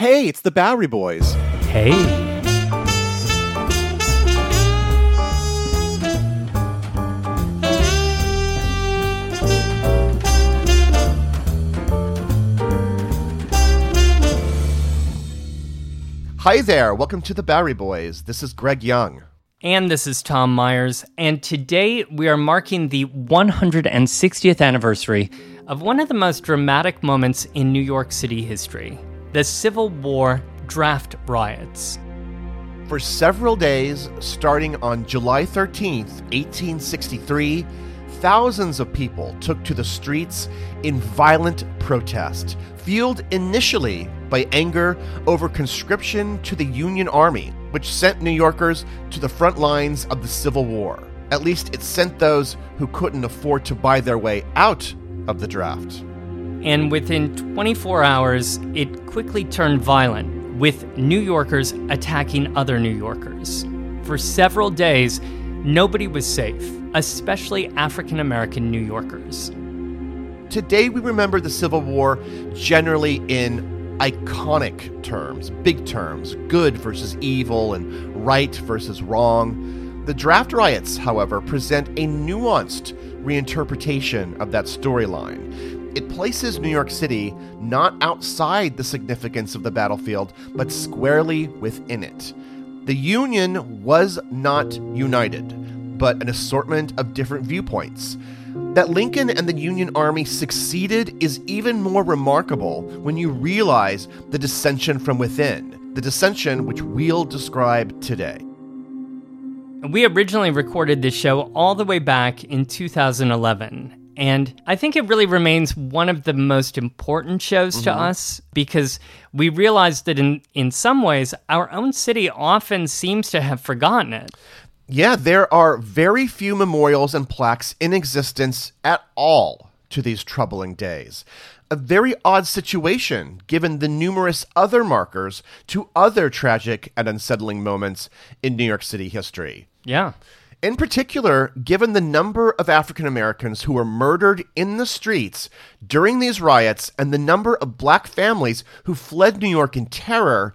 Hey, it's the Bowery Boys. Hey. Hi there. Welcome to the Bowery Boys. This is Greg Young. And this is Tom Myers. And today we are marking the 160th anniversary of one of the most dramatic moments in New York City history the Civil War draft riots. For several days, starting on July 13th, 1863, thousands of people took to the streets in violent protest, fueled initially by anger over conscription to the Union Army, which sent New Yorkers to the front lines of the Civil War. At least it sent those who couldn't afford to buy their way out of the draft and within 24 hours, it quickly turned violent, with New Yorkers attacking other New Yorkers. For several days, nobody was safe, especially African American New Yorkers. Today, we remember the Civil War generally in iconic terms, big terms, good versus evil and right versus wrong. The draft riots, however, present a nuanced reinterpretation of that storyline. It places New York City not outside the significance of the battlefield, but squarely within it. The Union was not united, but an assortment of different viewpoints. That Lincoln and the Union Army succeeded is even more remarkable when you realize the dissension from within, the dissension which we'll describe today. We originally recorded this show all the way back in 2011, and I think it really remains one of the most important shows mm-hmm. to us because we realize that in, in some ways, our own city often seems to have forgotten it. Yeah, there are very few memorials and plaques in existence at all to these troubling days. A very odd situation given the numerous other markers to other tragic and unsettling moments in New York City history. Yeah. In particular, given the number of African Americans who were murdered in the streets during these riots and the number of black families who fled New York in terror,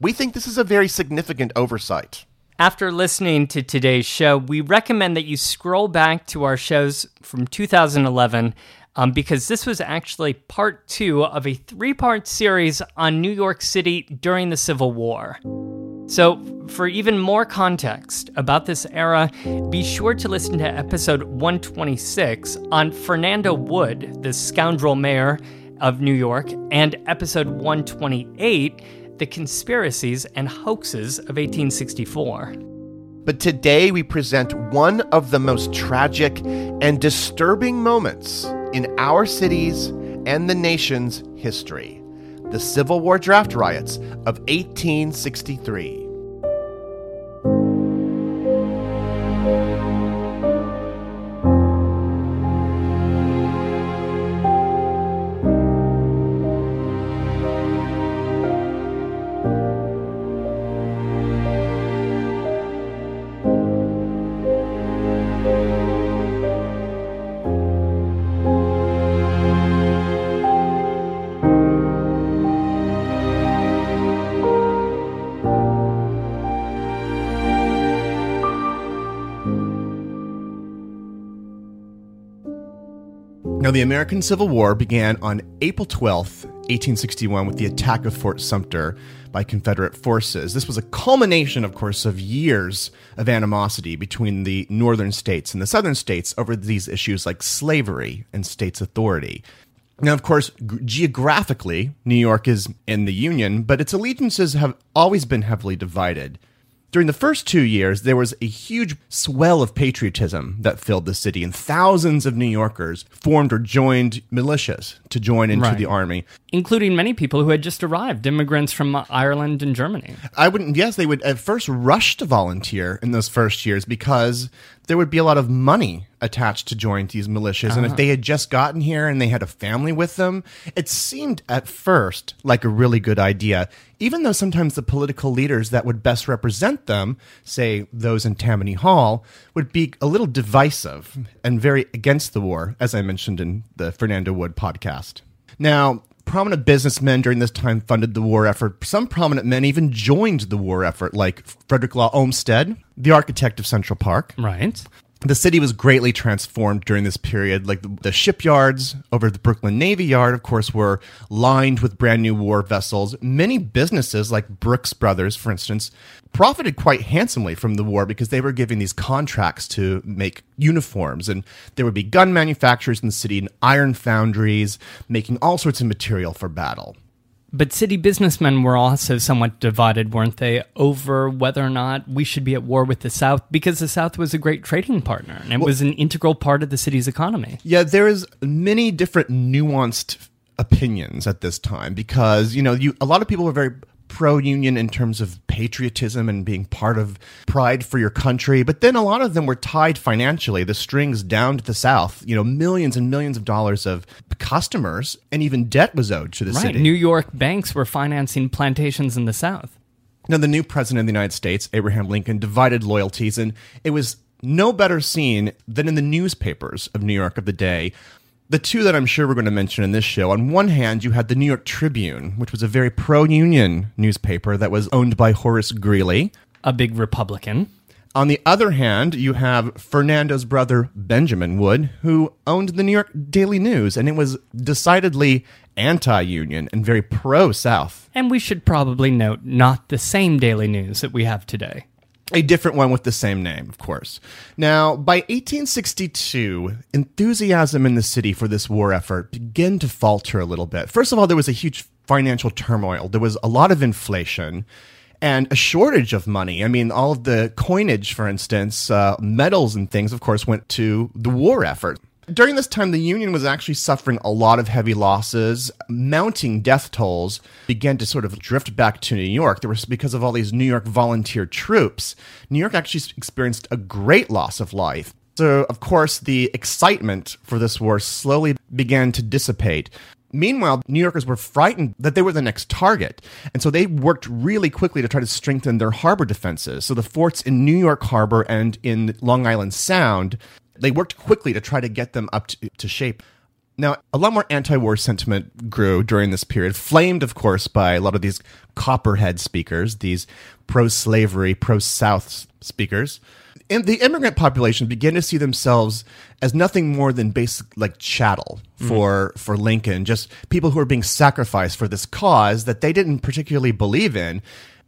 we think this is a very significant oversight. After listening to today's show, we recommend that you scroll back to our shows from 2011 um, because this was actually part two of a three part series on New York City during the Civil War. So, for even more context about this era, be sure to listen to episode 126 on Fernando Wood, the scoundrel mayor of New York, and episode 128, The Conspiracies and Hoaxes of 1864. But today we present one of the most tragic and disturbing moments in our city's and the nation's history the Civil War draft riots of 1863. The American Civil War began on April 12th, 1861 with the attack of Fort Sumter by Confederate forces. This was a culmination, of course, of years of animosity between the northern states and the southern states over these issues like slavery and states' authority. Now, of course, geographically, New York is in the Union, but its allegiances have always been heavily divided. During the first two years, there was a huge swell of patriotism that filled the city, and thousands of New Yorkers formed or joined militias to join into Right. the army. including many people who had just arrived, immigrants from Ireland and Germany. I wouldn't guess they would at first rush to volunteer in those first years because there would be a lot of money attached to join these militias. And if uh-huh. they had just gotten here and they had a family with them, it seemed at first like a really good idea, even though sometimes the political leaders that would best represent them, say those in Tammany Hall, would be a little divisive and very against the war, as I mentioned in the Fernando Wood podcast. Now, prominent businessmen during this time funded the war effort. Some prominent men even joined the war effort, like Frederick Law Olmsted, the architect of Central Park. Right. The city was greatly transformed during this period. Like the, the shipyards over the Brooklyn Navy Yard, of course, were lined with brand new war vessels. Many businesses, like Brooks Brothers, for instance, profited quite handsomely from the war because they were giving these contracts to make uniforms. And there would be gun manufacturers in the city and iron foundries making all sorts of material for battle. But city businessmen were also somewhat divided, weren't they, over whether or not we should be at war with the South because the South was a great trading partner and it was an integral part of the city's economy. Yeah, there is many different nuanced opinions at this time because you know you a lot of people were very pro union in terms of patriotism and being part of pride for your country but then a lot of them were tied financially the strings down to the south you know millions and millions of dollars of customers and even debt was owed to the Right. city New York banks were financing plantations in the South. Now, the new president of the United States, Abraham Lincoln, divided loyalties, and it was no better seen than in the newspapers of New York of the day. The two that I'm sure we're going to mention in this show on one hand, you had the New York Tribune, which was a very pro union newspaper that was owned by Horace Greeley. A big Republican. On the other hand, you have Fernando's brother, Benjamin Wood, who owned the New York Daily News, and it was decidedly anti union and very pro South. And we should probably note not the same daily news that we have today. A different one with the same name, of course. Now, by 1862, enthusiasm in the city for this war effort began to falter a little bit. First of all, there was a huge financial turmoil. There was a lot of inflation and a shortage of money. I mean, all of the coinage, for instance, uh, medals and things, of course, went to the war effort. During this time, the Union was actually suffering a lot of heavy losses. Mounting death tolls began to sort of drift back to New York. There was because of all these New York volunteer troops. New York actually experienced a great loss of life. So, of course, the excitement for this war slowly began to dissipate. Meanwhile, New Yorkers were frightened that they were the next target. And so they worked really quickly to try to strengthen their harbor defenses. So the forts in New York Harbor and in Long Island Sound, they worked quickly to try to get them up to, to shape. Now, a lot more anti war sentiment grew during this period, flamed, of course, by a lot of these copperhead speakers, these pro slavery, pro South speakers. And the immigrant population began to see themselves as nothing more than basic, like chattel mm-hmm. for, for Lincoln, just people who are being sacrificed for this cause that they didn't particularly believe in.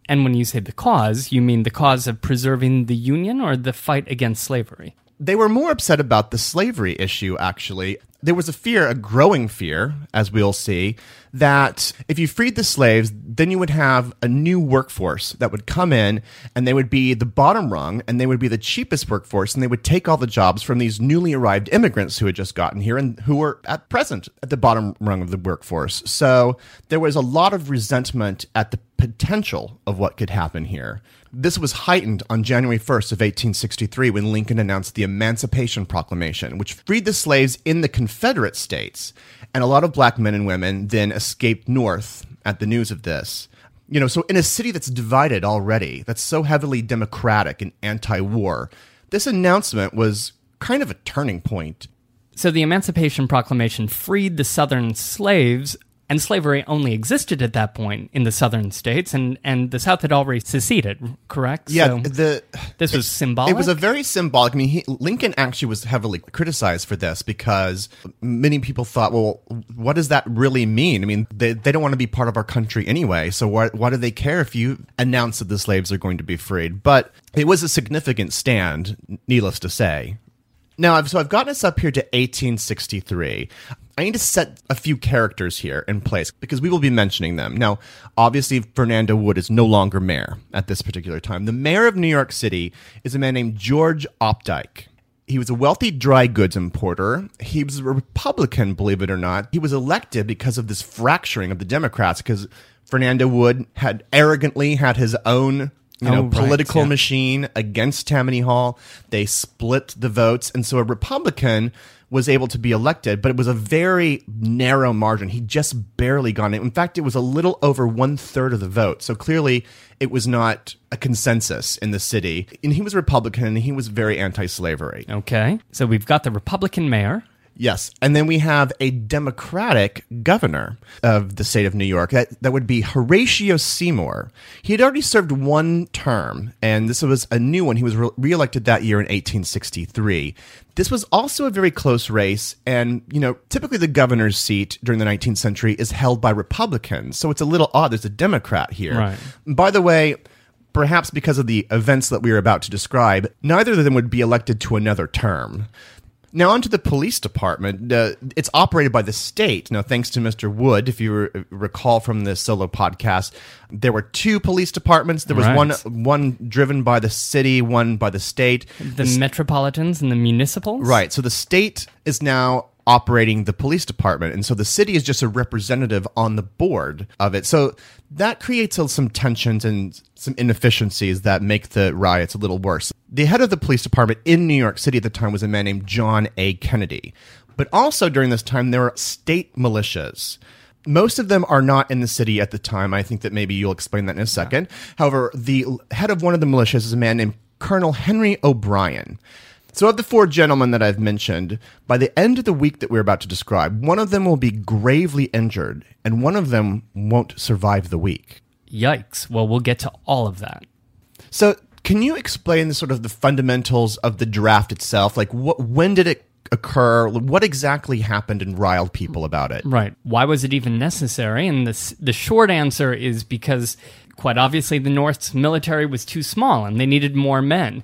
And when you say the cause, you mean the cause of preserving the Union or the fight against slavery? They were more upset about the slavery issue, actually. There was a fear, a growing fear, as we'll see, that if you freed the slaves, then you would have a new workforce that would come in and they would be the bottom rung and they would be the cheapest workforce and they would take all the jobs from these newly arrived immigrants who had just gotten here and who were at present at the bottom rung of the workforce. So there was a lot of resentment at the potential of what could happen here. This was heightened on January 1st of 1863 when Lincoln announced the Emancipation Proclamation, which freed the slaves in the Confederate states. And a lot of black men and women then escaped north at the news of this. You know, so in a city that's divided already, that's so heavily democratic and anti-war, this announcement was kind of a turning point. So the Emancipation Proclamation freed the Southern slaves, and slavery only existed at that point in the southern states, and, and the South had already seceded, correct? Yeah, So the this was symbolic. It was a very symbolic. I mean, he, Lincoln actually was heavily criticized for this because many people thought, well, what does that really mean? I mean, they, they don't want to be part of our country anyway, so why, why do they care if you announce that the slaves are going to be freed? But it was a significant stand, needless to say. Now, I've, so I've gotten us up here to 1863. I need to set a few characters here in place because we will be mentioning them. Now, obviously, Fernando Wood is no longer mayor at this particular time. The mayor of New York City is a man named George Opdyke. He was a wealthy dry goods importer. He was a Republican, believe it or not. He was elected because of this fracturing of the Democrats because Fernando Wood had arrogantly had his own you know, Oh, right, political yeah. machine against Tammany Hall. They split the votes, and so a Republican was able to be elected, but it was a very narrow margin. He just barely got it. In fact, it was a little over one third of the vote. So clearly, it was not a consensus in the city. And he was Republican, and he was very anti-slavery. okay. So we've got the Republican mayor. Yes. And then we have a Democratic governor of the state of New York. That, that would be Horatio Seymour. He had already served one term, and this was a new one. He was re- reelected that year in 1863. This was also a very close race, and, you know, typically the governor's seat during the 19th century is held by Republicans. So it's a little odd. There's a Democrat here. Right. By the way, perhaps because of the events that we are about to describe, neither of them would be elected to another term. Now, onto the police department. Uh, it's operated by the state. Now, thanks to Mr. Wood, if you re- recall from the solo podcast, there were two police departments. There was Right. one one driven by the city, one by the state. The metropolitans and the municipals? Right. So the state is now operating the police department. And so the city is just a representative on the board of it. So that creates some tensions and some inefficiencies that make the riots a little worse. The head of the police department in New York City at the time was a man named John A. Kennedy. But also during this time, there were state militias. Most of them are not in the city at the time. I think that maybe you'll explain that in a second. However, the head of one of the militias is a man named Colonel Henry O'Brien. So, of the four gentlemen that I've mentioned, by the end of the week that we're about to describe, one of them will be gravely injured, and one of them won't survive the week. Yikes. Well, we'll get to all of that. So, can you explain the sort of the fundamentals of the draft itself? Like, what, when did it occur? What exactly happened and riled people about it? Right. Why was it even necessary? And the, the short answer is because, quite obviously, the North's military was too small and they needed more men.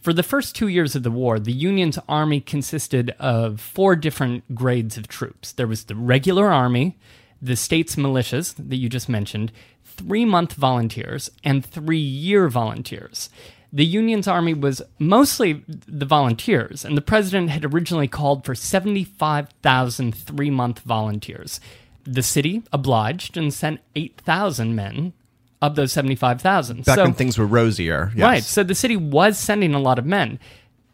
For the first two years of the war, the Union's army consisted of four different grades of troops. There was the regular army, the state's militias that you just mentioned, three month volunteers, and three year volunteers. The Union's army was mostly the volunteers, and the president had originally called for 75,000 three month volunteers. The city obliged and sent 8,000 men of those 75,000. Back So- when things were rosier. Yes. Right. So the city was sending a lot of men.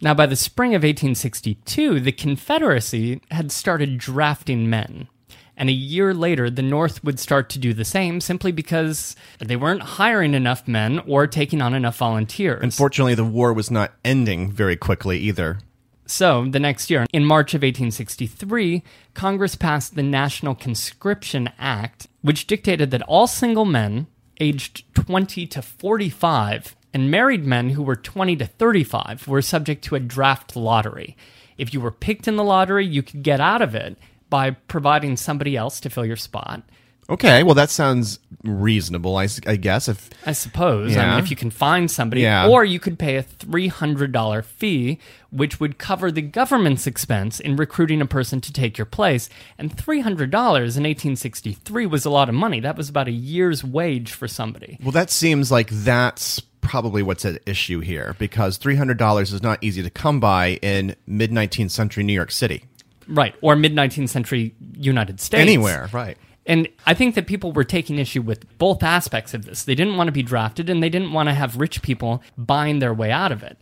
Now, by the spring of 1862, the Confederacy had started drafting men. And a year later, the North would start to do the same simply because they weren't hiring enough men or taking on enough volunteers. Unfortunately, the war was not ending very quickly either. So, the next year, in March of 1863, Congress passed the National Conscription Act, which dictated that all single men aged 20 to 45 and married men who were 20 to 35 were subject to a draft lottery. If you were picked in the lottery, you could get out of it by providing somebody else to fill your spot. Okay, well, that sounds reasonable, I, I guess. If I suppose. I mean, if you can find somebody, Yeah. or you could pay a $300 fee, which would cover the government's expense in recruiting a person to take your place. And $300 in 1863 was a lot of money. That was about a year's wage for somebody. Well, that seems like that's probably what's at issue here because $300 is not easy to come by in mid 19th century New York City. Right. Or mid 19th century United States. Anywhere, right. And I think that people were taking issue with both aspects of this. They didn't want to be drafted and they didn't want to have rich people buying their way out of it.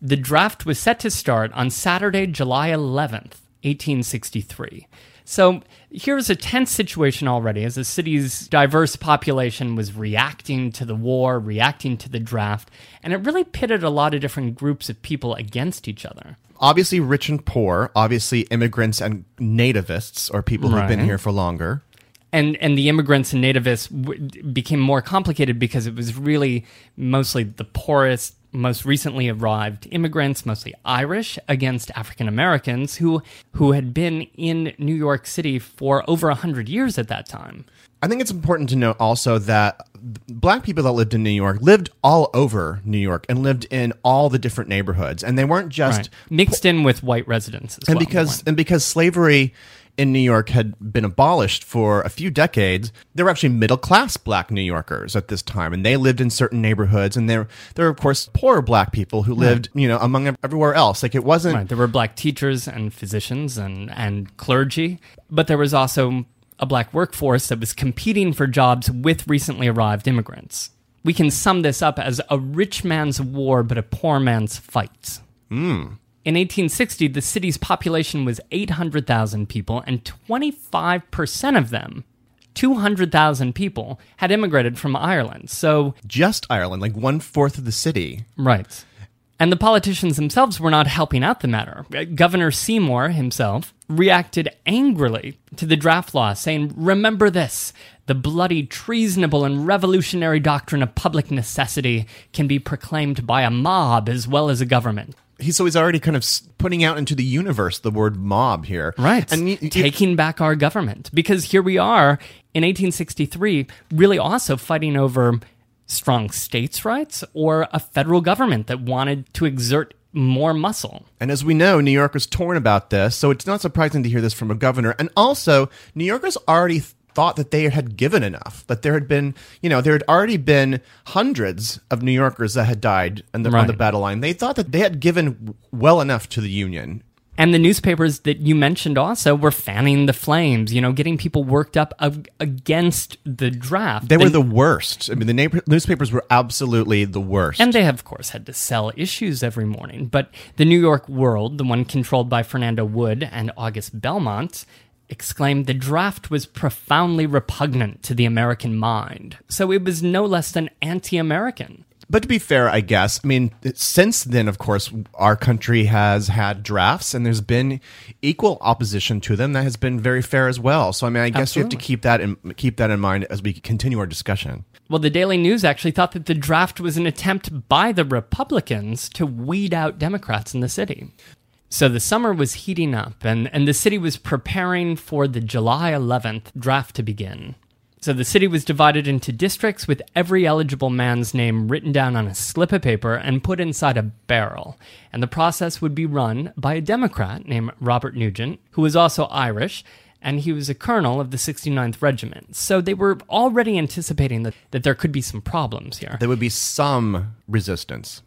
The draft was set to start on Saturday, July 11th, 1863. So here's a tense situation already as the city's diverse population was reacting to the war, reacting to the draft, and it really pitted a lot of different groups of people against each other. Obviously, rich and poor, obviously, immigrants and nativists or people who've been here for longer. And and the immigrants and nativists w- became more complicated because it was really mostly the poorest most recently arrived immigrants mostly irish against african americans who who had been in new york city for over 100 years at that time I think it's important to note also that black people that lived in New York lived all over New York and lived in all the different neighborhoods, and they weren't just right. mixed in with white residents. As and well. because and because slavery in New York had been abolished for a few decades, there were actually middle class black New Yorkers at this time, and they lived in certain neighborhoods. And there, there were of course poor black people who lived, you know, among everywhere else. Like it wasn't. Right. There were black teachers and physicians and and clergy, but there was also a black workforce that was competing for jobs with recently arrived immigrants. We can sum this up as a rich man's war, but a poor man's fight. Mm. In 1860, the city's population was 800,000 people, and 25% of them, 200,000 people, had immigrated from Ireland. So, just Ireland, like one fourth of the city. Right. And the politicians themselves were not helping out the matter. Uh, Governor Seymour himself reacted angrily to the draft law, saying, Remember this the bloody, treasonable, and revolutionary doctrine of public necessity can be proclaimed by a mob as well as a government. He's so he's already kind of putting out into the universe the word mob here, right? And y- taking back our government because here we are in 1863, really also fighting over strong states' rights or a federal government that wanted to exert more muscle. And as we know, New York was torn about this, so it's not surprising to hear this from a governor. And also, New Yorkers already thought that they had given enough, that there had been, you know, there had already been hundreds of New Yorkers that had died the, right. on the battle line. They thought that they had given well enough to the Union. And the newspapers that you mentioned also were fanning the flames, you know, getting people worked up against the draft. They the, were the worst. I mean, the na- newspapers were absolutely the worst. And they, of course, had to sell issues every morning. But the New York World, the one controlled by Fernando Wood and August Belmont, exclaimed the draft was profoundly repugnant to the American mind. So it was no less than anti American. But to be fair, I guess, I mean, since then, of course, our country has had drafts and there's been equal opposition to them that has been very fair as well. So, I mean, I guess Absolutely. you have to keep that in, keep that in mind as we continue our discussion. Well, the Daily News actually thought that the draft was an attempt by the Republicans to weed out Democrats in the city. So the summer was heating up, and, and the city was preparing for the July 11th draft to begin. So the city was divided into districts with every eligible man's name written down on a slip of paper and put inside a barrel. And the process would be run by a Democrat named Robert Nugent, who was also Irish, and he was a colonel of the 69th Regiment. So they were already anticipating that, that there could be some problems here. There would be some resistance.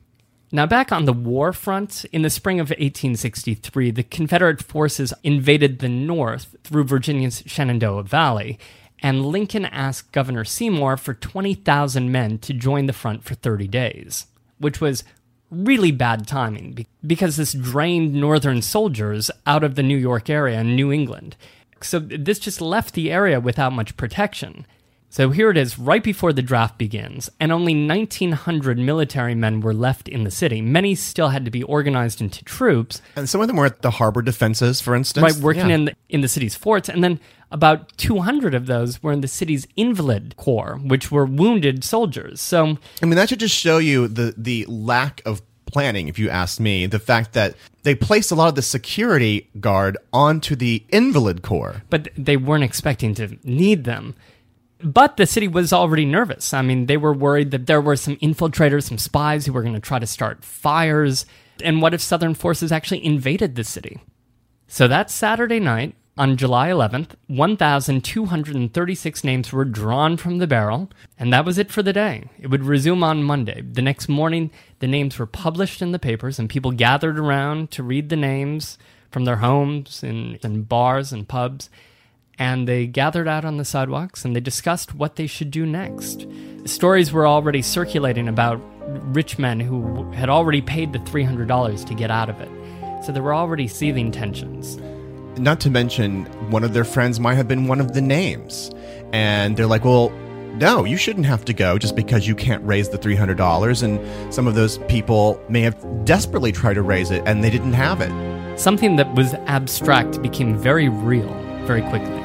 Now, back on the war front, in the spring of 1863, the Confederate forces invaded the North through Virginia's Shenandoah Valley and Lincoln asked Governor Seymour for 20,000 men to join the front for 30 days, which was really bad timing because this drained Northern soldiers out of the New York area and New England. So this just left the area without much protection. So here it is, right before the draft begins, and only 1,900 military men were left in the city. Many still had to be organized into troops. And some of them were at the harbor defenses, for instance. Right, working yeah. in, the, in the city's forts. And then about 200 of those were in the city's invalid corps, which were wounded soldiers. So, I mean, that should just show you the, the lack of planning, if you ask me. The fact that they placed a lot of the security guard onto the invalid corps. But they weren't expecting to need them. But the city was already nervous. I mean, they were worried that there were some infiltrators, some spies who were going to try to start fires. And what if Southern forces actually invaded the city? So that Saturday night, on July 11th, 1,236 names were drawn from the barrel, and that was it for the day. It would resume on Monday. The next morning, the names were published in the papers, and people gathered around to read the names from their homes and, and bars and pubs and they gathered out on the sidewalks and they discussed what they should do next. Stories were already circulating about rich men who had already paid the $300 to get out of it. So there were already seething tensions. Not to mention, one of their friends might have been one of the names. And they're like, well, no, you shouldn't have to go just because you can't raise the $300. And some of those people may have desperately tried to raise it and they didn't have it. Something that was abstract became very real very quickly.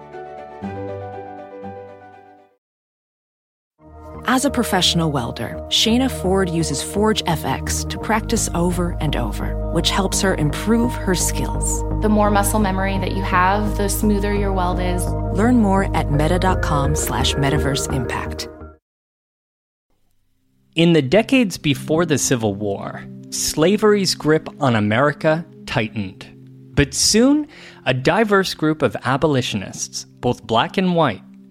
As a professional welder, Shayna Ford uses Forge FX to practice over and over, which helps her improve her skills. The more muscle memory that you have, the smoother your weld is. Learn more at meta.com slash metaverse impact. In the decades before the Civil War, slavery's grip on America tightened. But soon, a diverse group of abolitionists, both black and white,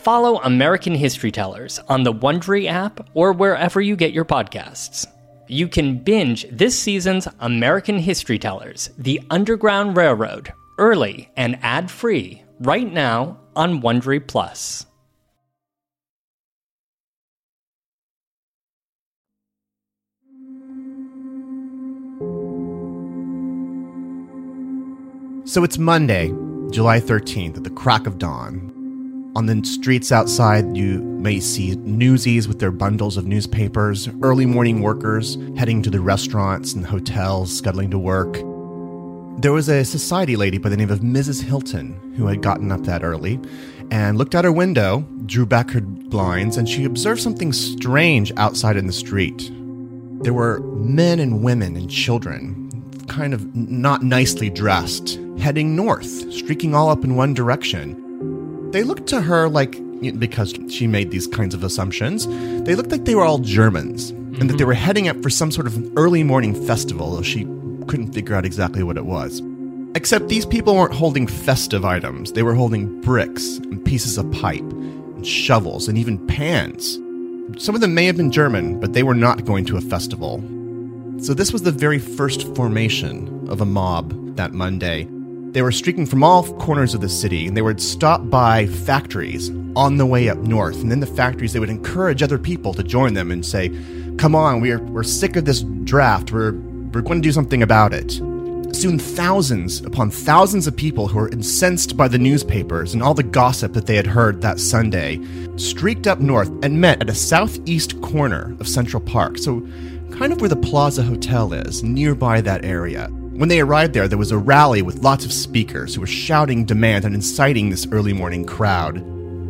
Follow American History Tellers on the Wondery app or wherever you get your podcasts. You can binge this season's American History Tellers, The Underground Railroad, early and ad-free right now on Wondery Plus. So it's Monday, July 13th, at the crack of dawn. On the streets outside, you may see newsies with their bundles of newspapers, early morning workers heading to the restaurants and hotels, scuttling to work. There was a society lady by the name of Mrs. Hilton who had gotten up that early and looked out her window, drew back her blinds, and she observed something strange outside in the street. There were men and women and children, kind of not nicely dressed, heading north, streaking all up in one direction. They looked to her like, because she made these kinds of assumptions, they looked like they were all Germans and that they mm-hmm. were heading up for some sort of early morning festival, though she couldn't figure out exactly what it was. Except these people weren't holding festive items, they were holding bricks and pieces of pipe and shovels and even pans. Some of them may have been German, but they were not going to a festival. So, this was the very first formation of a mob that Monday. They were streaking from all corners of the city, and they would stop by factories on the way up north. And in the factories, they would encourage other people to join them and say, Come on, we're, we're sick of this draft. We're, we're going to do something about it. Soon, thousands upon thousands of people who were incensed by the newspapers and all the gossip that they had heard that Sunday streaked up north and met at a southeast corner of Central Park. So, kind of where the Plaza Hotel is, nearby that area. When they arrived there, there was a rally with lots of speakers who were shouting demands and inciting this early morning crowd.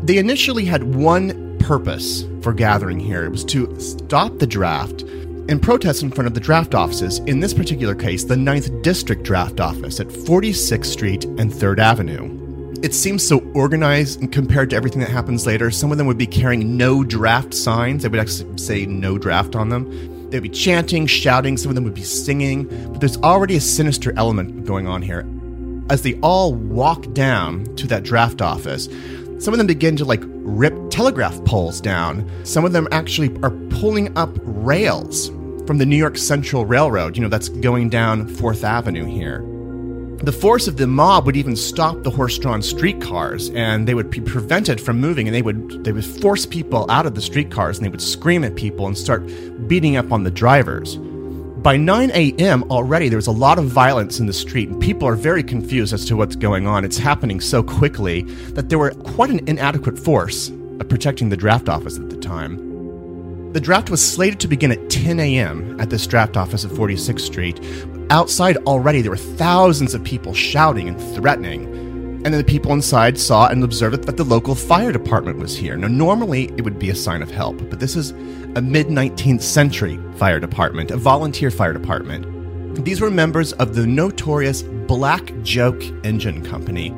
They initially had one purpose for gathering here it was to stop the draft and protest in front of the draft offices, in this particular case, the 9th District Draft Office at 46th Street and 3rd Avenue. It seems so organized compared to everything that happens later. Some of them would be carrying no draft signs. They would actually say no draft on them. They'd be chanting, shouting, some of them would be singing, but there's already a sinister element going on here. As they all walk down to that draft office, some of them begin to like rip telegraph poles down. Some of them actually are pulling up rails from the New York Central Railroad, you know, that's going down 4th Avenue here. The force of the mob would even stop the horse-drawn streetcars, and they would be prevented from moving, and they would they would force people out of the streetcars, and they would scream at people and start beating up on the drivers. By 9 a.m. already, there was a lot of violence in the street, and people are very confused as to what's going on. It's happening so quickly that there were quite an inadequate force of protecting the draft office at the time. The draft was slated to begin at 10 a.m. at this draft office at 46th Street. Outside already, there were thousands of people shouting and threatening. And then the people inside saw and observed that the local fire department was here. Now, normally it would be a sign of help, but this is a mid 19th century fire department, a volunteer fire department. These were members of the notorious Black Joke Engine Company.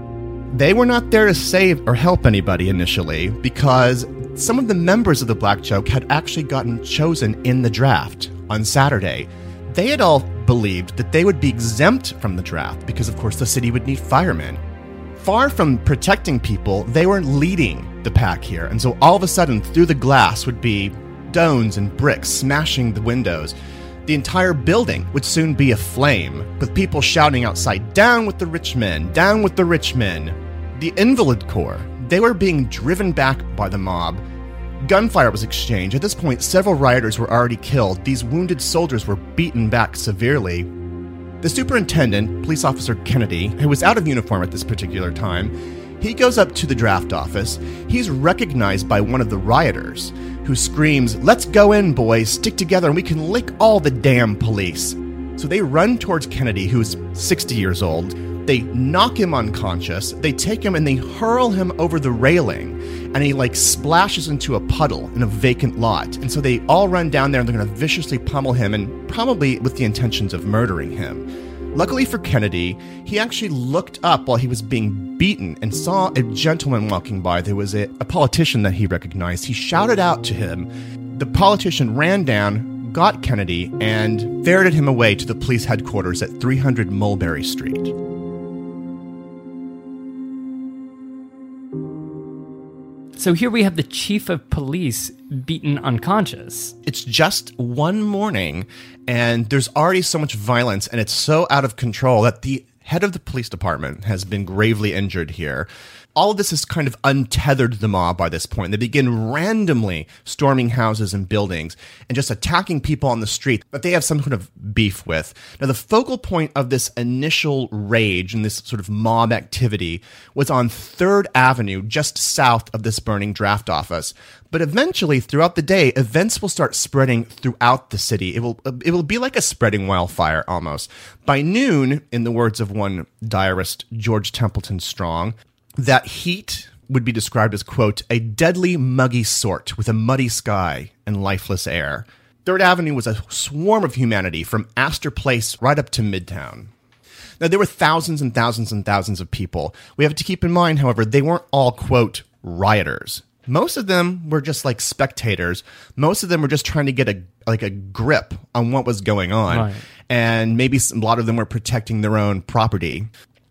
They were not there to save or help anybody initially because some of the members of the Black Joke had actually gotten chosen in the draft on Saturday. They had all believed that they would be exempt from the draft because, of course, the city would need firemen. Far from protecting people, they were leading the pack here, and so all of a sudden, through the glass would be stones and bricks smashing the windows. The entire building would soon be aflame, with people shouting outside, Down with the rich men! Down with the rich men! The Invalid Corps, they were being driven back by the mob. Gunfire was exchanged. At this point, several rioters were already killed. These wounded soldiers were beaten back severely. The superintendent, police officer Kennedy, who was out of uniform at this particular time, he goes up to the draft office. He's recognized by one of the rioters, who screams, Let's go in, boys, stick together, and we can lick all the damn police. So they run towards Kennedy, who's 60 years old. They knock him unconscious. They take him and they hurl him over the railing, and he like splashes into a puddle in a vacant lot. And so they all run down there and they're going to viciously pummel him, and probably with the intentions of murdering him. Luckily for Kennedy, he actually looked up while he was being beaten and saw a gentleman walking by. There was a, a, politician that he recognized. He shouted out to him. The politician ran down, got Kennedy, and ferreted him away to the police headquarters at 300 Mulberry Street. So here we have the chief of police beaten unconscious. It's just one morning, and there's already so much violence, and it's so out of control that the head of the police department has been gravely injured here all of this has kind of untethered the mob by this point. They begin randomly storming houses and buildings and just attacking people on the street that they have some kind of beef with. Now, the focal point of this initial rage and this sort of mob activity was on 3rd Avenue, just south of this burning draft office. But eventually, throughout the day, events will start spreading throughout the city. It will it will be like a spreading wildfire almost. By noon, in the words of one diarist, George Templeton Strong, that heat would be described as, quote, a deadly muggy sort with a muddy sky and lifeless air. Third Avenue was a swarm of humanity from Astor Place right up to Midtown. Now, there were thousands and thousands and thousands of people. We have to keep in mind, however, they weren't all, quote, rioters. Most of them were just like spectators. Most of them were just trying to get a like a grip on what was going on, right. and maybe a lot of them were protecting their own property.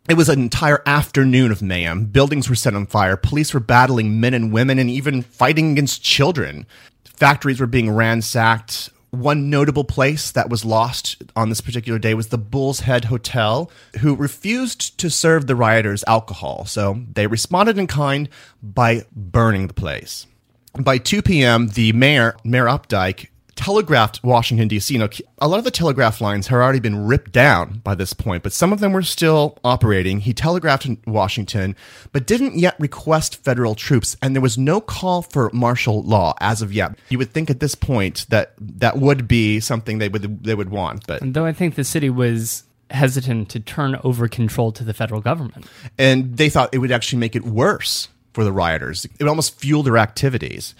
It was an entire afternoon of mayhem. Buildings were set on fire. Police were battling men and women and even fighting against children. Factories were being ransacked. One notable place that was lost on this particular day was the Bull's Head Hotel, who refused to serve the rioters alcohol. So they responded in kind by burning the place. By 2 p.m., the mayor, Mayor Opdyke, telegraphed Washington, D.C. Now, a lot of the telegraph lines had already been ripped down by this point, but some of them were still operating. He telegraphed in Washington, but didn't yet request federal troops, and there was no call for martial law as of yet. You would think at this point that that would be something they would they would want, but though I think the city was hesitant to turn over control to the federal government, and they thought it would actually make it worse for the rioters. It would almost fuel their activities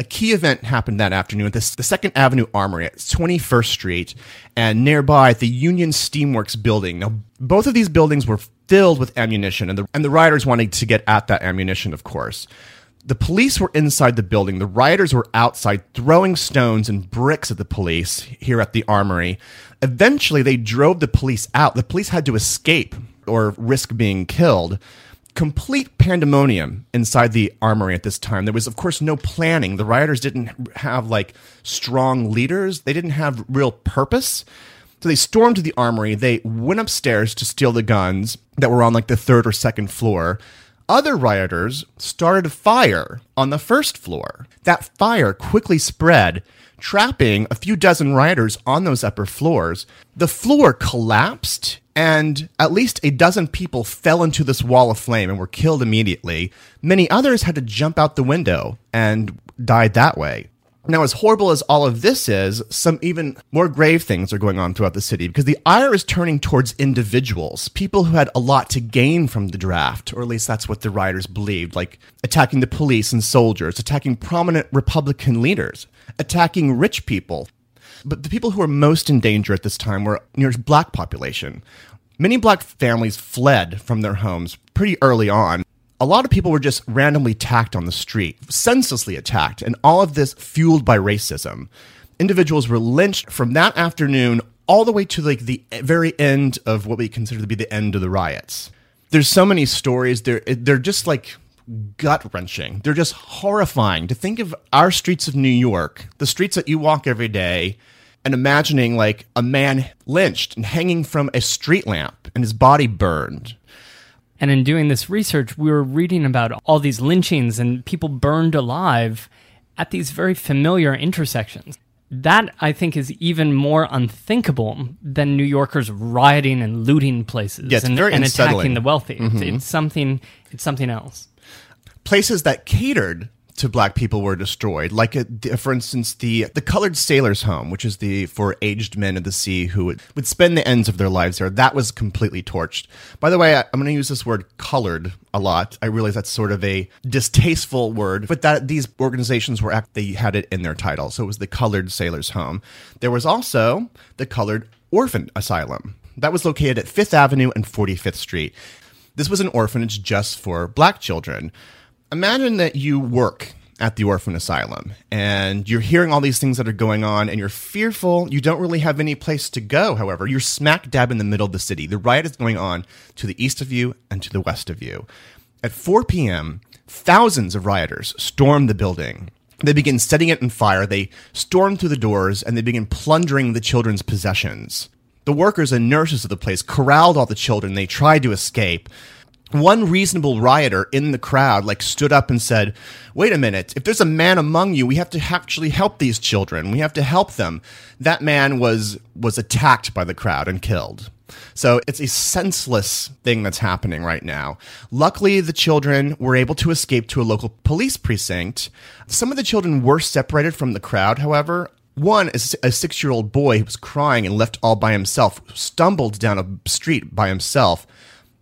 a key event happened that afternoon at the, the Second Avenue Armory at 21st Street and nearby at the Union Steamworks building. Now, both of these buildings were filled with ammunition, and the, and the rioters wanted to get at that ammunition, of course. The police were inside the building. The rioters were outside throwing stones and bricks at the police here at the armory. Eventually, they drove the police out. The police had to escape or risk being killed complete pandemonium inside the armory at this time. There was, of course, no planning. The rioters didn't have like strong leaders, they didn't have real purpose. So they stormed to the armory. They went upstairs to steal the guns that were on like the third or second floor. Other rioters started a fire on the first floor. That fire quickly spread, trapping a few dozen rioters on those upper floors. The floor collapsed and at least a dozen people fell into this wall of flame and were killed immediately. Many others had to jump out the window and died that way. Now, as horrible as all of this is, some even more grave things are going on throughout the city because the ire is turning towards individuals, people who had a lot to gain from the draft, or at least that's what the rioters believed, like attacking the police and soldiers, attacking prominent Republican leaders, attacking rich people. But the people who were most in danger at this time were near black population. Many black families fled from their homes pretty early on a lot of people were just randomly attacked on the street, senselessly attacked, and all of this fueled by racism. Individuals were lynched from that afternoon all the way to like the very end of what we consider to be the end of the riots. There's so many stories. They're they're just like gut wrenching. They're just horrifying to think of our streets of New York, the streets that you walk every day, and imagining like a man lynched and hanging from a street lamp and his body burned and in doing this research, we were reading about all these lynchings and people burned alive at these very familiar intersections. That, I think, is even more unthinkable than New Yorkers rioting and looting places yeah, and, and attacking the wealthy. Mm-hmm. It's, it's something. It's something else. Places that catered to black people were destroyed. Like, a, for instance, the the colored sailors' home, which is the for aged men of the sea who would, would spend the ends of their lives there. That was completely torched. By the way, I, am going to use this word "colored" a lot. I realize that's sort of a distasteful word, but that these organizations were they had it in their title, so it was the colored sailors' home. There was also the colored orphan asylum that was located at Fifth Avenue and 45th Street. This was an orphanage just for black children imagine that you work at the orphan asylum and you're hearing all these things that are going on and you're fearful. You don't really have any place to go, however. You're smack dab in the middle of the city. The riot is going on to the east of you and to the west of you. At 4 p.m., thousands of rioters storm the building. They begin setting it on fire. They storm through the doors and they begin plundering the children's possessions. The workers and nurses of the place corralled all the children. They tried to escape one reasonable rioter in the crowd like stood up and said wait a minute if there's a man among you we have to actually help these children we have to help them that man was was attacked by the crowd and killed so it's a senseless thing that's happening right now. Luckily, the children were able to escape to a local police precinct. Some of the children were separated from the crowd, however. One, a six year old boy who was crying and left all by himself, stumbled down a street by himself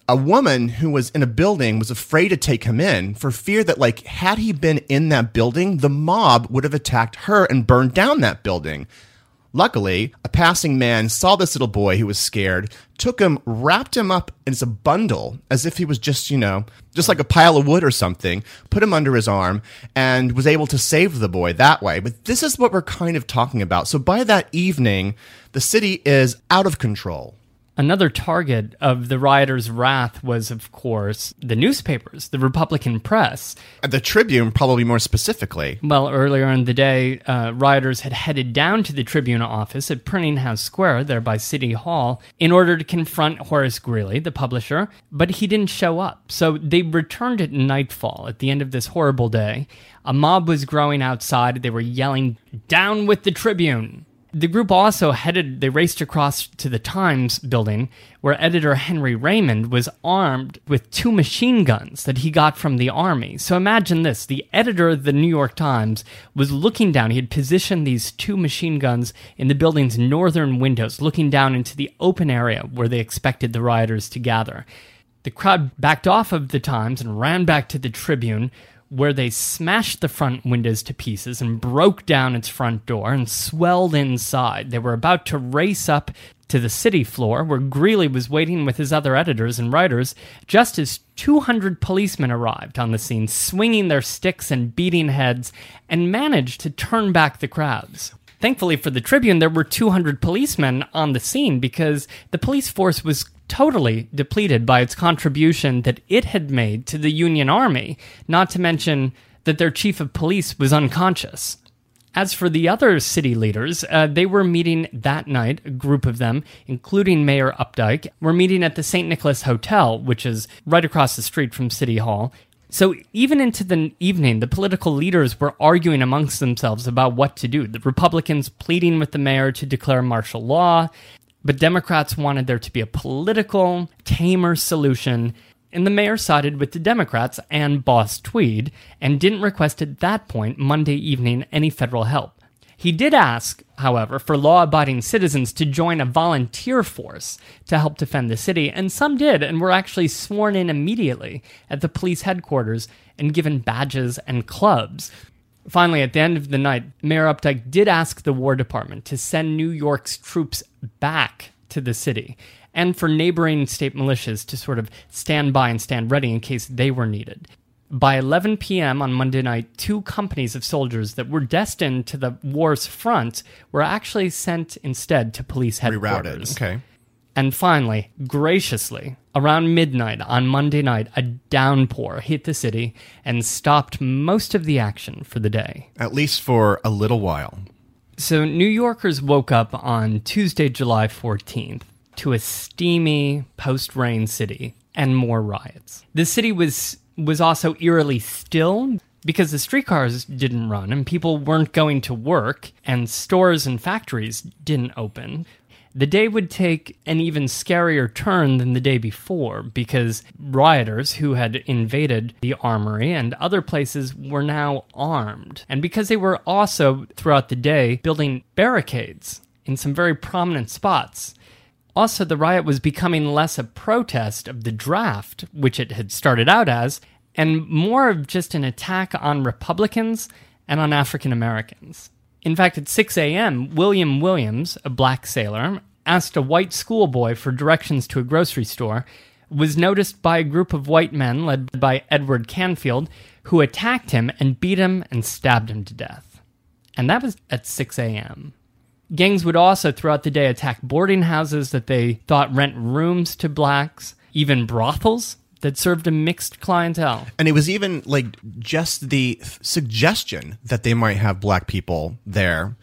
a woman who was in a building was afraid to take him in for fear that like had he been in that building the mob would have attacked her and burned down that building. Luckily a passing man saw this little boy who was scared took him wrapped him up as a bundle as if he was just you know just like a pile of wood or something put him under his arm and was able to save the boy that way. But this is what we're kind of talking about. So by that evening the city is out of control Another target of the rioters' wrath was, of course, the newspapers, the Republican press. The Tribune, probably more specifically. Well, earlier in the day, uh, rioters had headed down to the Tribune office at Printing House Square, there by City Hall, in order to confront Horace Greeley, the publisher, but he didn't show up. So they returned at nightfall at the end of this horrible day. A mob was growing outside. They were yelling, Down with the Tribune! The group also headed, they raced across to the Times building where editor Henry Raymond was armed with two machine guns that he got from the army. So imagine this the editor of the New York Times was looking down, he had positioned these two machine guns in the building's northern windows, looking down into the open area where they expected the rioters to gather. The crowd backed off of the Times and ran back to the Tribune, where they smashed the front windows to pieces and broke down its front door and swelled inside. They were about to race up to the city floor where Greeley was waiting with his other editors and writers just as 200 policemen arrived on the scene, swinging their sticks and beating heads, and managed to turn back the crowds. Thankfully for the Tribune, there were 200 policemen on the scene because the police force was totally depleted by its contribution that it had made to the Union Army, not to mention that their chief of police was unconscious. As for the other city leaders, uh, they were meeting that night, a group of them, including Mayor Opdyke, were meeting at the St. Nicholas Hotel, which is right across the street from City Hall. So even into the evening, the political leaders were arguing amongst themselves about what to do. The Republicans pleading with the mayor to declare martial law, but Democrats wanted there to be a political, tamer solution. And the mayor sided with the Democrats and Boss Tweed and didn't request at that point, Monday evening, any federal help. He did ask, however, for law abiding citizens to join a volunteer force to help defend the city, and some did and were actually sworn in immediately at the police headquarters and given badges and clubs. Finally, at the end of the night, Mayor Opdyke did ask the War Department to send New York's troops back to the city and for neighboring state militias to sort of stand by and stand ready in case they were needed. By 11 p.m. on Monday night, two companies of soldiers that were destined to the war's front were actually sent instead to police headquarters. Rerouted. Okay. And finally, graciously, around midnight on Monday night, a downpour hit the city and stopped most of the action for the day. At least for a little while. So, New Yorkers woke up on Tuesday, July 14th to a steamy post rain city and more riots. The city was was also eerily still because the streetcars didn't run and people weren't going to work and stores and factories didn't open. The day would take an even scarier turn than the day before because rioters who had invaded the armory and other places were now armed. And because they were also, throughout the day, building barricades in some very prominent spots. Also, the riot was becoming less a protest of the draft, which it had started out as, and more of just an attack on Republicans and on African Americans. In fact, at 6 a.m., William Williams, a black sailor, asked a white schoolboy for directions to a grocery store, was noticed by a group of white men led by Edward Canfield, who attacked him and beat him and stabbed him to death. And that was at 6 a.m. Gangs would also, throughout the day, attack boarding houses that they thought rent rooms to blacks, even brothels that served a mixed clientele. And it was even like just the suggestion that they might have black people there.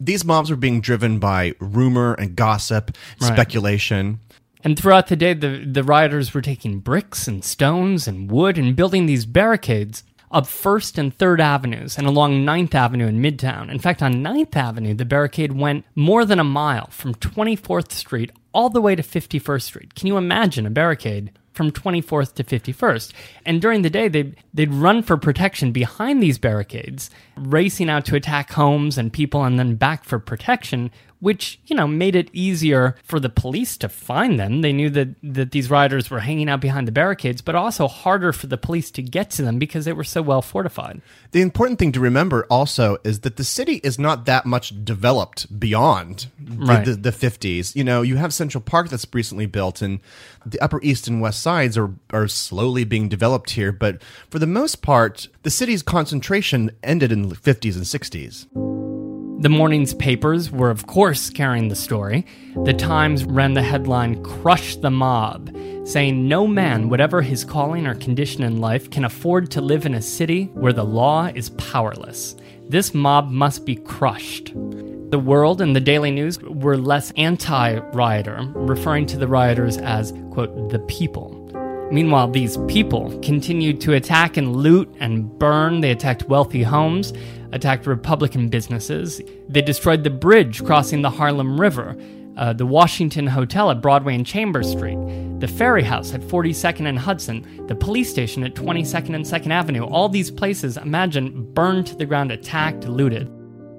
These mobs were being driven by rumor and gossip, Right. speculation. And throughout the day, the, the rioters were taking bricks and stones and wood and building these barricades up First and Third Avenues and along Ninth Avenue in Midtown. In fact, on Ninth Avenue, the barricade went more than a mile from 24th Street all the way to 51st Street. Can you imagine a barricade from 24th to 51st? And during the day, they'd, they'd run for protection behind these barricades, racing out to attack homes and people and then back for protection, which, you know, made it easier for the police to find them. They knew that, that these rioters were hanging out behind the barricades, but also harder for the police to get to them because they were so well fortified. The important thing to remember also is that the city is not that much developed beyond the- Right. the, the, 50s. You know, you have Central Park that's recently built, and the Upper East and West Sides are, are slowly being developed here. But for the most part, the city's concentration ended in the 50s and 60s. The morning's papers were, of course, carrying the story. The Times ran the headline, Crush the Mob, saying no man, whatever his calling or condition in life, can afford to live in a city where the law is powerless. This mob must be crushed. The World and the Daily News were less anti rioter, referring to the rioters as, quote, the people. Meanwhile, these people continued to attack and loot and burn. They attacked wealthy homes, attacked Republican businesses. They destroyed the bridge crossing the Harlem River, uh, the Washington Hotel at Broadway and Chambers Street, the Ferry House at 42nd and Hudson, the police station at 22nd and 2nd Avenue. All these places, imagine, burned to the ground, attacked, looted.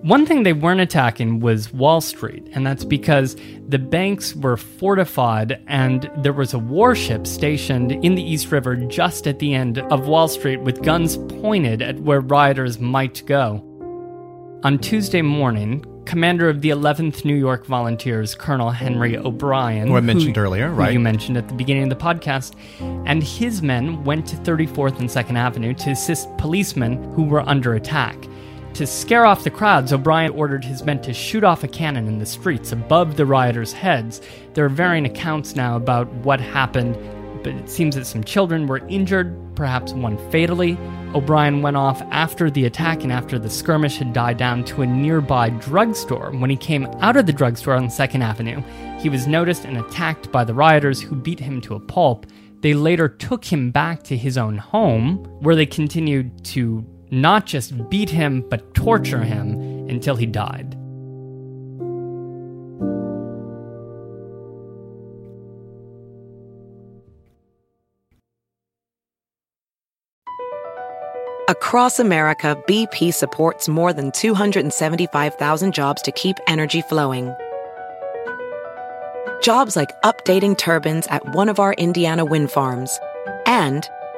One thing they weren't attacking was Wall Street, and that's because the banks were fortified and there was a warship stationed in the East River just at the end of Wall Street with guns pointed at where rioters might go. On Tuesday morning, commander of the 11th New York Volunteers, Colonel Henry O'Brien, Who I mentioned earlier, who right. you mentioned at the beginning of the podcast, and his men went to 34th and 2nd Avenue to assist policemen who were under attack. To scare off the crowds, O'Brien ordered his men to shoot off a cannon in the streets above the rioters' heads. There are varying accounts now about what happened, but it seems that some children were injured, perhaps one fatally. O'Brien went off after the attack and after the skirmish had died down to a nearby drugstore. When he came out of the drugstore on 2nd Avenue, he was noticed and attacked by the rioters who beat him to a pulp. They later took him back to his own home, where they continued to not just beat him, but torture him until he died. Across America, BP supports more than 275,000 jobs to keep energy flowing. Jobs like updating turbines at one of our Indiana wind farms and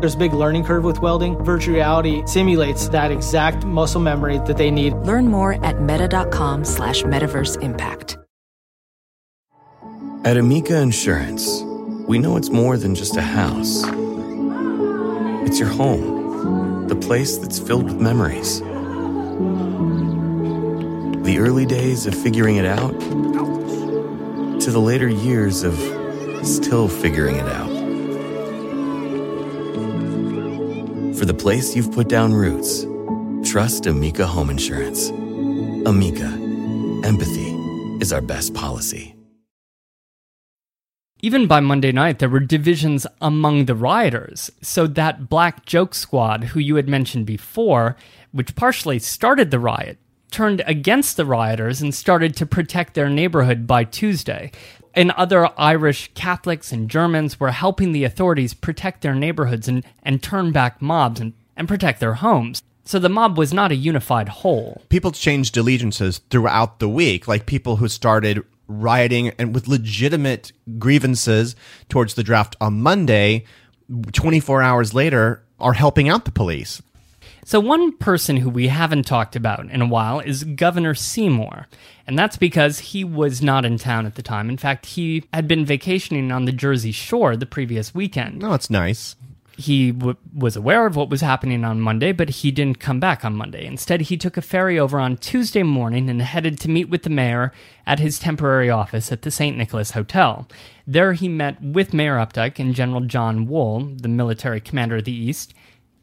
There's a big learning curve with welding. Virtual reality simulates that exact muscle memory that they need. Learn more at meta.com slash metaverse impact. At Amica Insurance, we know it's more than just a house. It's your home, the place that's filled with memories. The early days of figuring it out to the later years of still figuring it out. For the place you've put down roots, trust Amica Home Insurance. Amica, empathy is our best policy. Even by Monday night, there were divisions among the rioters. So that Black Joke Squad, who you had mentioned before, which partially started the riot, turned against the rioters and started to protect their neighborhood by Tuesday. And other Irish Catholics and Germans were helping the authorities protect their neighborhoods and, and turn back mobs and, and protect their homes. So the mob was not a unified whole. People changed allegiances throughout the week, like people who started rioting and with legitimate grievances towards the draft on Monday, 24 hours later, are helping out the police. So, one person who we haven't talked about in a while is Governor Seymour. And that's because he was not in town at the time. In fact, he had been vacationing on the Jersey Shore the previous weekend. Oh, no, it's nice. He w- was aware of what was happening on Monday, but he didn't come back on Monday. Instead, he took a ferry over on Tuesday morning and headed to meet with the mayor at his temporary office at the St. Nicholas Hotel. There, he met with Mayor Opdyke and General John Wool, the military commander of the East,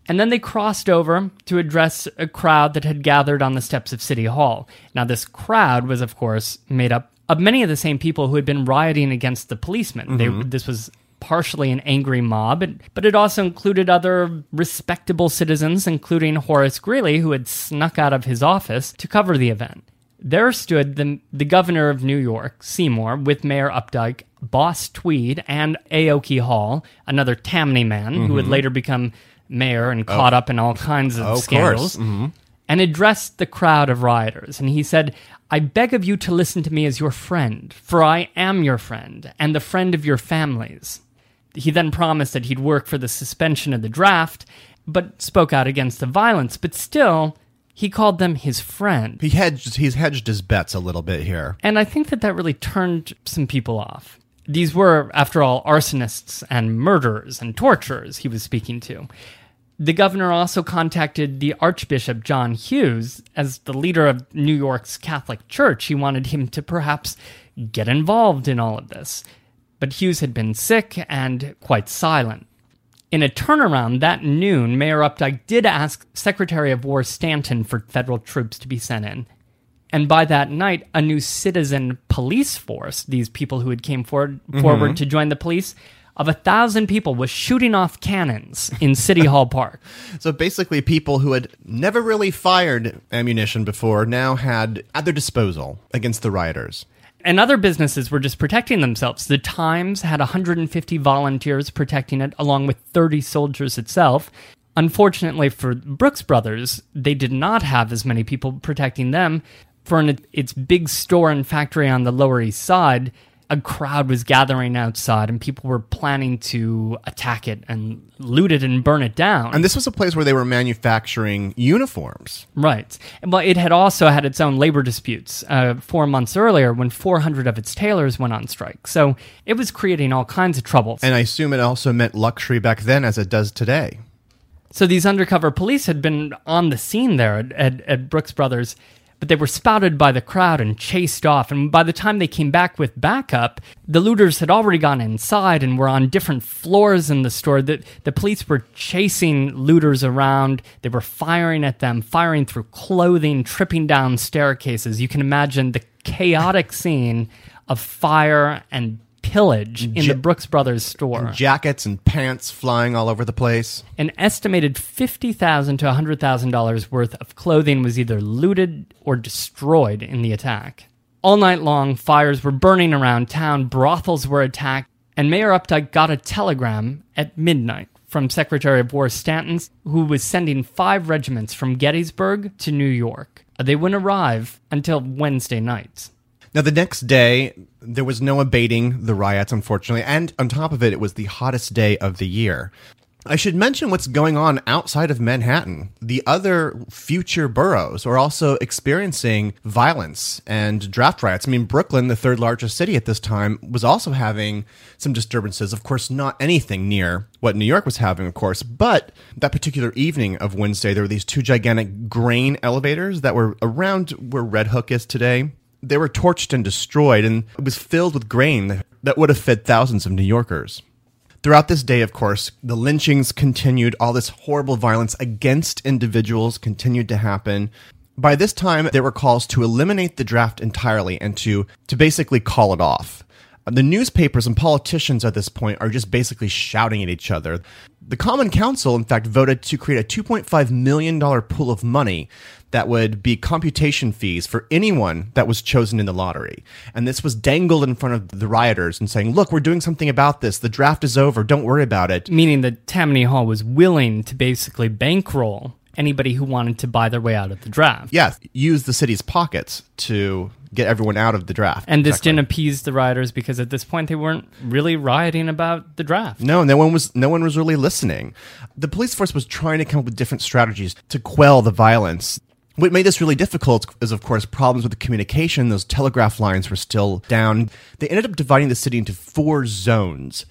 and then they crossed over to address a crowd that had gathered on the steps of City Hall. Now, this crowd was, of course, made up of many of the same people who had been rioting against the policemen. They, mm-hmm. this was partially an angry mob, but it also included other respectable citizens, including Horace Greeley, who had snuck out of his office to cover the event. There stood the, the governor of New York, Seymour, with Mayor Opdyke, Boss Tweed, and Oakey Hall, another Tammany man who would mm-hmm. later become mayor and caught up in all kinds of Of scandals, course. and addressed the crowd of rioters. And he said, I beg of you to listen to me as your friend, for I am your friend, and the friend of your families. He then promised that he'd work for the suspension of the draft, but spoke out against the violence. But still, he called them his friend. He hedged, he's hedged his bets a little bit here. And I think that that really turned some people off. These were, after all, arsonists and murderers and torturers he was speaking to. The governor also contacted the Archbishop John Hughes as the leader of New York's Catholic Church. He wanted him to perhaps get involved in all of this. But Hughes had been sick and quite silent. In a turnaround that noon, Mayor Opdyke did ask Secretary of War Stanton for federal troops to be sent in. And by that night, a new citizen police force, these people who had came forward, forward mm-hmm. to join the police, of a thousand people was shooting off cannons in City Hall Park. So basically, people who had never really fired ammunition before now had at their disposal against the rioters. And other businesses were just protecting themselves. The Times had 150 volunteers protecting it, along with 30 soldiers itself. Unfortunately for Brooks Brothers, they did not have as many people protecting them. For an, its big store and factory on the Lower East Side, a crowd was gathering outside and people were planning to attack it and loot it and burn it down. And this was a place where they were manufacturing uniforms. Right. But it had also had its own labor disputes uh, four months earlier when 400 of its tailors went on strike. So it was creating all kinds of troubles. And I assume it also meant luxury back then as it does today. so these undercover police had been on the scene there at, at, at Brooks Brothers, but they were spotted by the crowd and chased off. And by the time they came back with backup, the looters had already gone inside and were on different floors in the store. The, the police were chasing looters around. They were firing at them, firing through clothing, tripping down staircases. You can imagine the chaotic scene of fire and pillage in Ja- the Brooks Brothers store. Jackets and pants flying all over the place. An estimated 50,000 to $100,000 worth of clothing was either looted or destroyed in the attack. All night long, fires were burning around town, brothels were attacked, and Mayor Opdyke got a telegram at midnight from Secretary of War Stanton, who was sending five regiments from Gettysburg to New York. They wouldn't arrive until Wednesday night. Now, the next day, there was no abating the riots, unfortunately, and on top of it, it was the hottest day of the year. I should mention what's going on outside of Manhattan. The other future boroughs are also experiencing violence and draft riots. I mean, Brooklyn, the third largest city at this time, was also having some disturbances. Of course, not anything near what New York was having, of course, but that particular evening of Wednesday, there were these two gigantic grain elevators that were around where Red Hook is today they were torched and destroyed, and it was filled with grain that would have fed thousands of New Yorkers. Throughout this day, of course, the lynchings continued. All this horrible violence against individuals continued to happen. By this time, there were calls to eliminate the draft entirely and to, to basically call it off. The newspapers and politicians at this point are just basically shouting at each other. The Common Council, in fact, voted to create a $2.5 million pool of money that would be commutation fees for anyone that was chosen in the lottery. And this was dangled in front of the rioters and saying, look, we're doing something about this. The draft is over. Don't worry about it. Meaning that Tammany Hall was willing to basically bankroll anybody who wanted to buy their way out of the draft. Yeah, use the city's pockets to get everyone out of the draft. And this Exactly. didn't appease the rioters because at this point they weren't really rioting about the draft. No, no one was no one was really listening. The police force was trying to come up with different strategies to quell the violence. What made this really difficult is, of course, problems with the communication. Those telegraph lines were still down. They ended up dividing the city into four zones.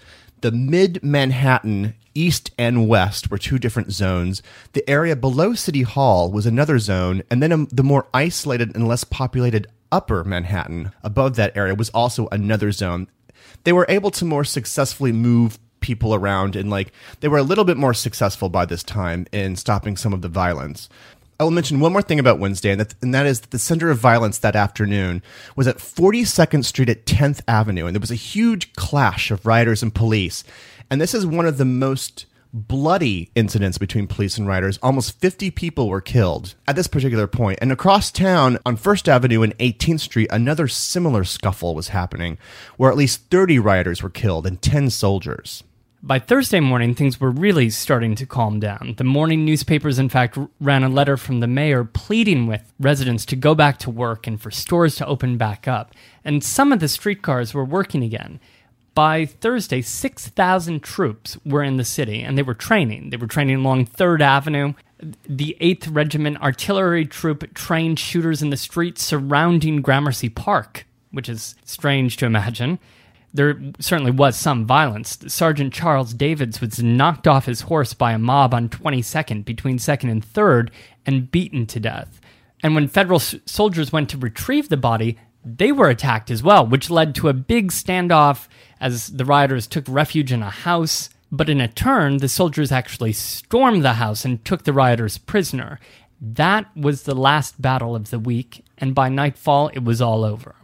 The mid Manhattan, east and west, were two different zones. The area below City Hall was another zone. And then um, the more isolated and less populated upper Manhattan, above that area, was also another zone. They were able to more successfully move people around and like they were a little bit more successful by this time in stopping some of the violence. I will mention one more thing about Wednesday, and that, and that is that the center of violence that afternoon was at 42nd Street at 10th Avenue, and there was a huge clash of rioters and police. And this is one of the most bloody incidents between police and rioters. Almost 50 people were killed at this particular point. And across town on First Avenue and 18th Street, another similar scuffle was happening, where at least 30 rioters were killed and 10 soldiers. By Thursday morning, things were really starting to calm down. The morning newspapers, in fact, ran a letter from the mayor pleading with residents to go back to work and for stores to open back up. And some of the streetcars were working again. By Thursday, 6,000 troops were in the city and they were training. They were training along 3rd Avenue. The 8th Regiment Artillery Troop trained shooters in the streets surrounding Gramercy Park, which is strange to imagine there certainly was some violence. Sergeant Charles Davids was knocked off his horse by a mob on 22nd between 2nd and 3rd and beaten to death. And when federal s- soldiers went to retrieve the body, they were attacked as well, which led to a big standoff as the rioters took refuge in a house. But in a turn, the soldiers actually stormed the house and took the rioters prisoner. That was the last battle of the week, and by nightfall, it was all over.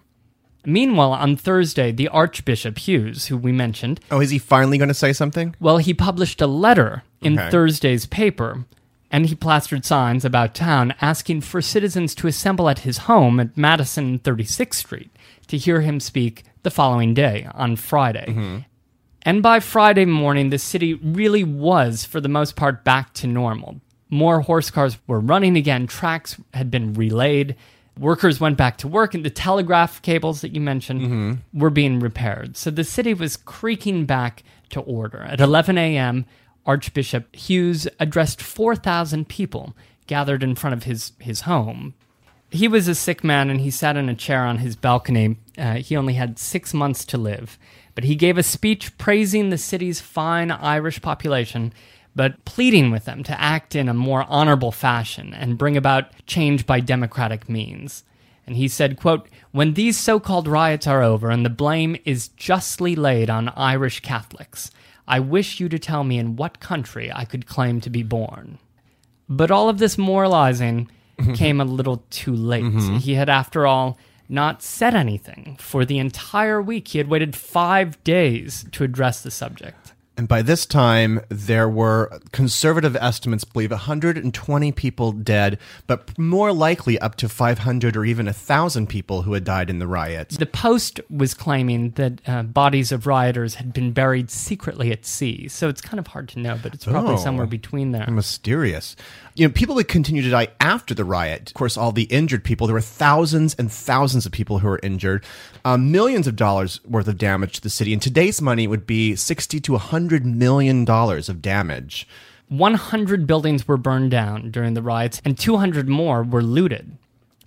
Meanwhile, on Thursday, the Archbishop Hughes, who we mentioned, Oh, is he finally going to say something? well, he published a letter in Okay. Thursday's paper, and he plastered signs about town asking for citizens to assemble at his home at Madison and 36th Street to hear him speak the following day, on Friday. Mm-hmm. And by Friday morning, the city really was, for the most part, back to normal. More horse cars were running again, tracks had been relayed, workers went back to work, and the telegraph cables that you mentioned were being repaired. So the city was creaking back to order. At 11 a.m., Archbishop Hughes addressed 4,000 people gathered in front of his, his home. He was a sick man and he sat in a chair on his balcony. Uh, he only had six months to live. But he gave a speech praising the city's fine Irish population, but pleading with them to act in a more honorable fashion and bring about change by democratic means. And he said, quote, When these so called riots are over and the blame is justly laid on Irish Catholics, I wish you to tell me in what country I could claim to be born. But all of this moralizing mm-hmm. came a little too late. Mm-hmm. He had, after all, not said anything for the entire week. He had waited five days to address the subject. And by this time, there were conservative estimates believe 120 people dead, but more likely up to 500 or even 1,000 people who had died in the riots. The Post was claiming that uh, bodies of rioters had been buried secretly at sea. So it's kind of hard to know, but it's probably Oh. somewhere between there. Mysterious. You know, people would continue to die after the riot. Of course, all the injured people, there were thousands and thousands of people who were injured, um, millions of dollars worth of damage to the city. In today's money, it would be 60 to 100 million dollars of damage. 100 buildings were burned down during the riots, and 200 more were looted.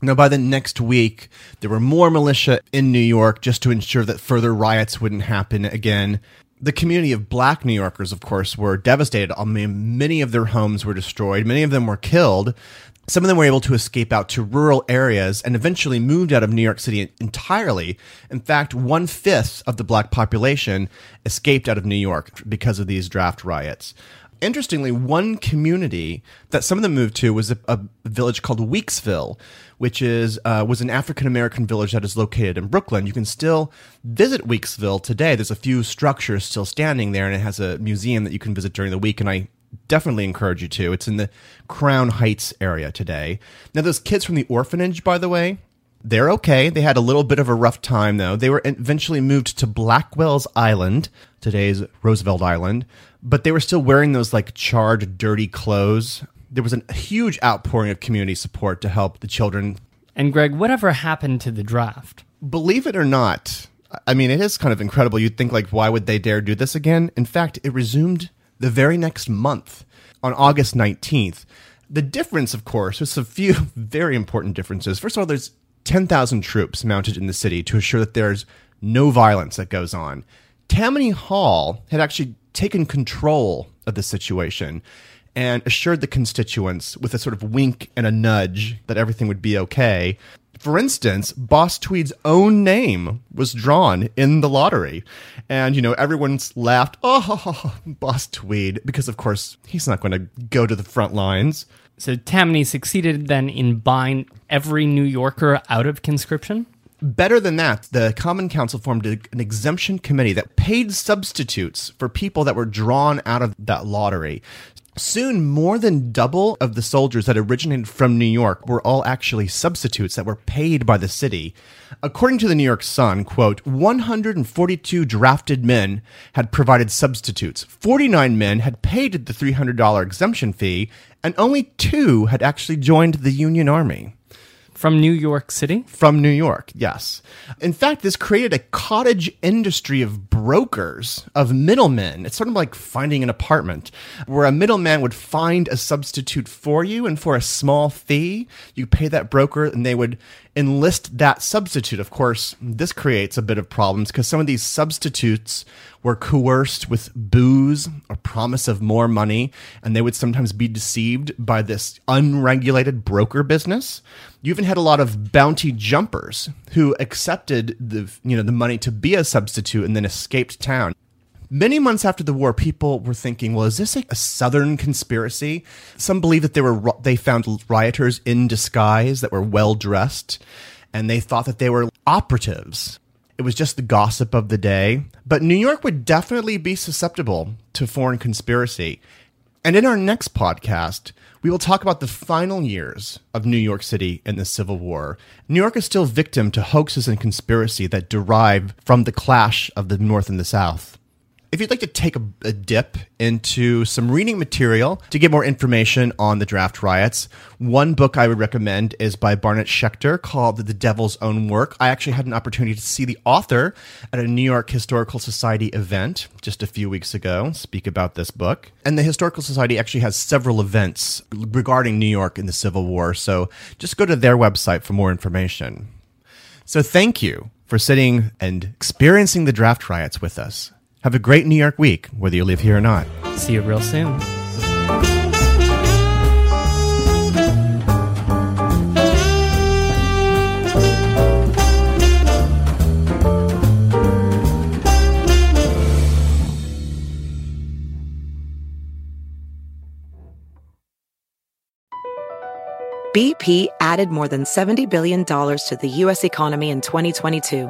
Now, by the next week, there were more militia in New York just to ensure that further riots wouldn't happen again. The community of black New Yorkers, of course, were devastated. I mean, many of their homes were destroyed, many of them were killed. Some of them were able to escape out to rural areas and eventually moved out of New York City entirely. In fact, one fifth of the black population escaped out of New York because of these draft riots. Interestingly, one community that some of them moved to was a, a village called Weeksville, which is uh, was an African American village that is located in Brooklyn. You can still visit Weeksville today. There's a few structures still standing there, and it has a museum that you can visit during the week. And I definitely encourage you to. It's in the Crown Heights area today. Now, those kids from the orphanage, by the way, they're okay. They had a little bit of a rough time, though. They were eventually moved to Blackwell's Island, today's Roosevelt Island, but they were still wearing those like charred, dirty clothes. There was a huge outpouring of community support to help the children. And Greg, whatever happened to the draft? Believe it or not, I mean, it is kind of incredible. You'd think, like, why would they dare do this again? In fact, it resumed the very next month on August 19th. The difference, of course, there's a few very important differences. First of all, there's 10,000 troops mounted in the city to assure that there's no violence that goes on. Tammany Hall had actually taken control of the situation and assured the constituents with a sort of wink and a nudge that everything would be okay. For instance, Boss Tweed's own name was drawn in the lottery. And, you know, everyone's laughed, oh, Boss Tweed, because of course he's not going to go to the front lines. So Tammany succeeded then in buying every New Yorker out of conscription? Better than that, the Common Council formed an exemption committee that paid substitutes for people that were drawn out of that lottery. Soon, more than double of the soldiers that originated from New York were all actually substitutes that were paid by the city. According to the New York Sun, quote, 142 drafted men had provided substitutes. 49 men had paid the $300 exemption fee, and only two had actually joined the Union Army From New York City? from New York, yes. In fact, this created a cottage industry of brokers, of middlemen. It's sort of like finding an apartment where a middleman would find a substitute for you, and for a small fee, you pay that broker and they would enlist that substitute. Of course, this creates a bit of problems because some of these substitutes were coerced with booze or promise of more money, and they would sometimes be deceived by this unregulated broker business. You even had a lot of bounty jumpers who accepted the you know the money to be a substitute and then escaped town. Many months after the war, people were thinking, "Well, is this a, a Southern conspiracy?" Some believe that they were they found rioters in disguise that were well dressed, and they thought that they were operatives. It was just the gossip of the day. But New York would definitely be susceptible to foreign conspiracy. And in our next podcast, we will talk about the final years of New York City in the Civil War. New York is still victim to hoaxes and conspiracy that derive from the clash of the North and the South. If you'd like to take a, a dip into some reading material to get more information on the draft riots, one book I would recommend is by Barnet Schecter called The Devil's Own Work. I actually had an opportunity to see the author at a New York Historical Society event just a few weeks ago speak about this book. And the Historical Society actually has several events regarding New York in the Civil War, so just go to their website for more information. So thank you for sitting and experiencing the draft riots with us. Have a great New York week, whether you live here or not. See you real soon. BP added more than $70 billion to the U.S. economy in 2022.